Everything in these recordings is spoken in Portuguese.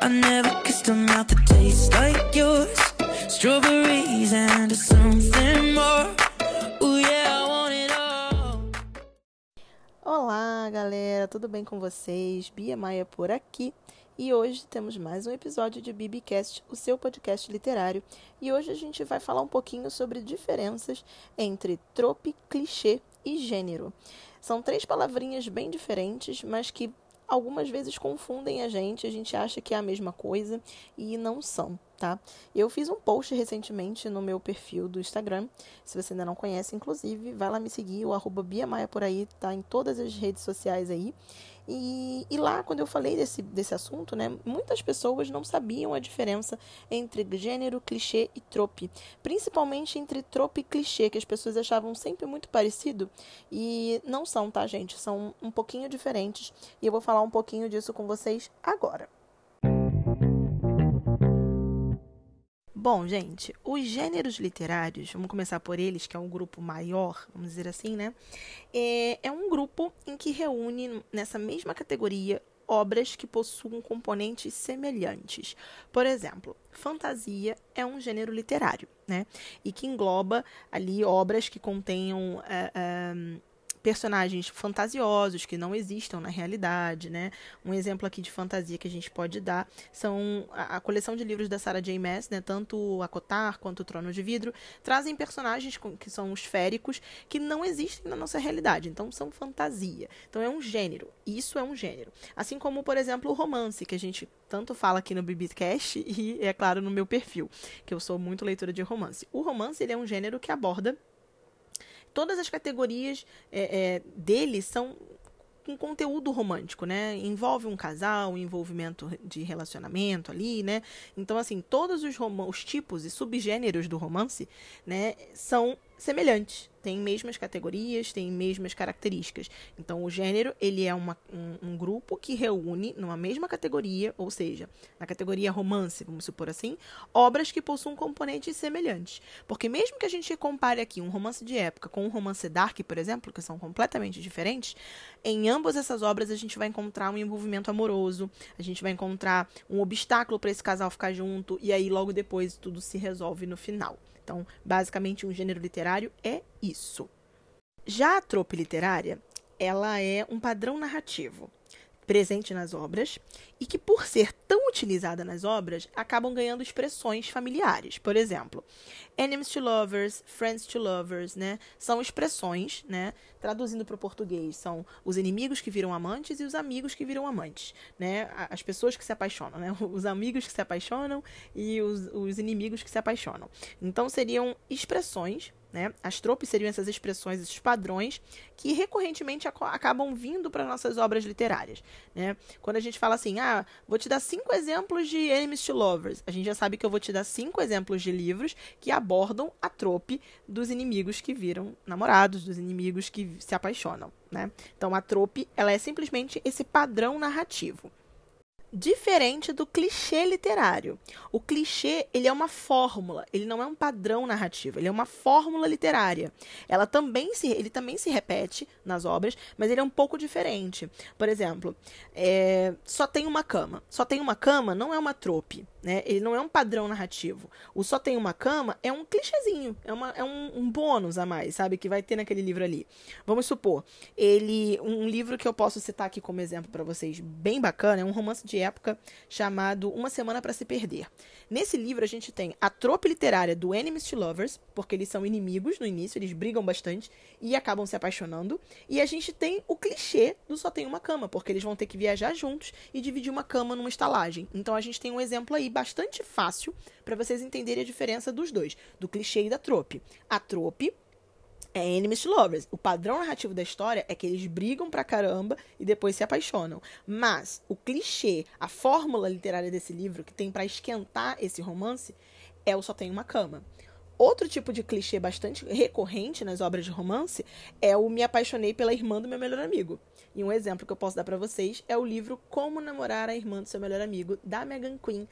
I never kissed a mouth that tastes like yours. Strawberries and something more. Yeah, I want it all. Olá, galera, tudo bem com vocês? Bia Maia por aqui. E hoje temos mais um episódio de Bibicast, o seu podcast literário. E hoje a gente vai falar um pouquinho sobre diferenças entre trope, clichê e gênero. São três palavrinhas bem diferentes, mas que algumas vezes confundem a gente, a gente acha que é a mesma coisa e não são, tá? Eu fiz um post recentemente no meu perfil do Instagram, se você ainda não conhece, inclusive, vai lá me seguir, o arroba por aí, tá em todas as redes sociais aí. E, e, lá, quando eu falei desse, desse assunto, né, muitas pessoas não sabiam a diferença entre gênero, clichê e trope. Principalmente entre trope e clichê, que as pessoas achavam sempre muito parecido. E não são, tá, gente? São um pouquinho diferentes. E eu vou falar um pouquinho disso com vocês agora. Bom, gente, os gêneros literários, vamos começar por eles, que é um grupo maior, vamos dizer assim, né? É, é um grupo em que reúne nessa mesma categoria obras que possuam componentes semelhantes. Por exemplo, fantasia é um gênero literário, né? E que engloba ali obras que contenham. Uh, uh, personagens fantasiosos que não existam na realidade, né? Um exemplo aqui de fantasia que a gente pode dar são a, a coleção de livros da Sarah J. Maas, né? Tanto a Cotar quanto o Trono de Vidro trazem personagens com, que são esféricos que não existem na nossa realidade, então são fantasia. Então é um gênero. Isso é um gênero. Assim como, por exemplo, o romance que a gente tanto fala aqui no Bibicast e é claro no meu perfil, que eu sou muito leitora de romance. O romance ele é um gênero que aborda todas as categorias é, é, dele são com conteúdo romântico, né? Envolve um casal, envolvimento de relacionamento ali, né? Então, assim, todos os, os tipos e subgêneros do romance, né, são semelhantes têm mesmas categorias, têm mesmas características. Então, o gênero ele é uma, um, um, grupo que reúne numa mesma categoria, ou seja, na categoria romance, vamos supor assim, obras que possuem componentes semelhantes. Porque mesmo que a gente compare aqui um romance de época com um romance dark, por exemplo, que são completamente diferentes, em ambas essas obras a gente vai encontrar um envolvimento amoroso, a gente vai encontrar um obstáculo para esse casal ficar junto e aí logo depois tudo se resolve no final. Então, basicamente, um gênero literário é isso. Já a trope literária, ela é um padrão narrativo presente nas obras e que, por ser tão utilizada nas obras, acabam ganhando expressões familiares. Por exemplo, enemies to lovers, friends to lovers, né? São expressões, né? Traduzindo para o português, são os inimigos que viram amantes e os amigos que viram amantes, né? As pessoas que se apaixonam, né? Os amigos que se apaixonam e os, os inimigos que se apaixonam. Então, seriam expressões né? As tropes seriam essas expressões, esses padrões que recorrentemente ac acabam vindo para nossas obras literárias. Né? Quando a gente fala assim, ah, vou te dar cinco exemplos de enemies to lovers, a gente já sabe que eu vou te dar cinco exemplos de livros que abordam a trope dos inimigos que viram namorados, dos inimigos que se apaixonam. Né? Então, a trope ela é simplesmente esse padrão narrativo diferente do clichê literário. O clichê, ele é uma fórmula, ele não é um padrão narrativo, ele é uma fórmula literária. Ela também se, ele também se repete nas obras, mas ele é um pouco diferente. Por exemplo, é, só tem uma cama. Só tem uma cama não é uma trope. Né? Ele não é um padrão narrativo. O Só Tem Uma Cama é um clichêzinho, é, uma, é um, um, bônus a mais, sabe? Que vai ter naquele livro ali. Vamos supor, ele. Um livro que eu posso citar aqui como exemplo para vocês, bem bacana, é um romance de época chamado Uma Semana para Se Perder. Nesse livro a gente tem a trope literária do Enemies to Lovers, porque eles são inimigos no início, eles brigam bastante e acabam se apaixonando. E a gente tem o clichê do Só Tem Uma Cama, porque eles vão ter que viajar juntos e dividir uma cama numa estalagem. Então a gente tem um exemplo aí bastante fácil para vocês entenderem a diferença dos dois, do clichê e da trope. A trope é enemies to lovers. O padrão narrativo da história é que eles brigam pra caramba e depois se apaixonam. Mas o clichê, a fórmula literária desse livro que tem para esquentar esse romance é o só tem uma cama. Outro tipo de clichê bastante recorrente nas obras de romance é o me apaixonei pela irmã do meu melhor amigo. E um exemplo que eu posso dar para vocês é o livro Como Namorar a Irmã do Seu Melhor Amigo, da Megan Quinn,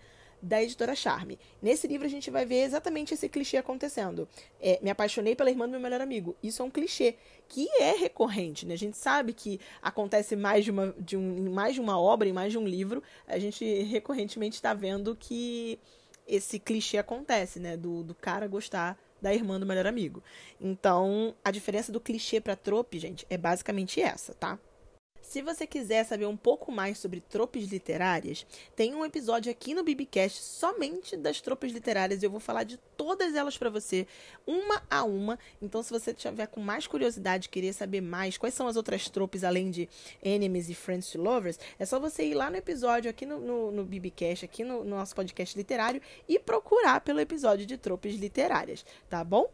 da editora Charme. Nesse livro a gente vai ver exatamente esse clichê acontecendo. É, me apaixonei pela irmã do meu melhor amigo. Isso é um clichê que é recorrente, né? A gente sabe que acontece mais de uma, de um, em mais de uma obra, em mais de um livro. A gente recorrentemente está vendo que esse clichê acontece, né? Do, do cara gostar da irmã do melhor amigo. Então, a diferença do clichê para trope, gente, é basicamente essa, tá? Se você quiser saber um pouco mais sobre tropes literárias, tem um episódio aqui no Bibicast somente das tropes literárias e eu vou falar de todas elas para você, uma a uma. Então, se você tiver com mais curiosidade, querer saber mais quais são as outras tropes além de enemies e friends to lovers, é só você ir lá no episódio aqui no, no, no Bibicast, aqui no, no nosso podcast literário e procurar pelo episódio de tropes literárias, tá bom?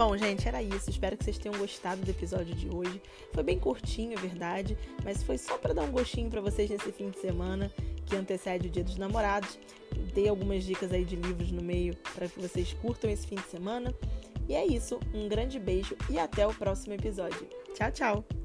Bom, gente, era isso. Espero que vocês tenham gostado do episódio de hoje. Foi bem curtinho, é verdade, mas foi só para dar um gostinho para vocês nesse fim de semana que antecede o Dia dos Namorados. Dei algumas dicas aí de livros no meio para que vocês curtam esse fim de semana. E é isso. Um grande beijo e até o próximo episódio. Tchau, tchau.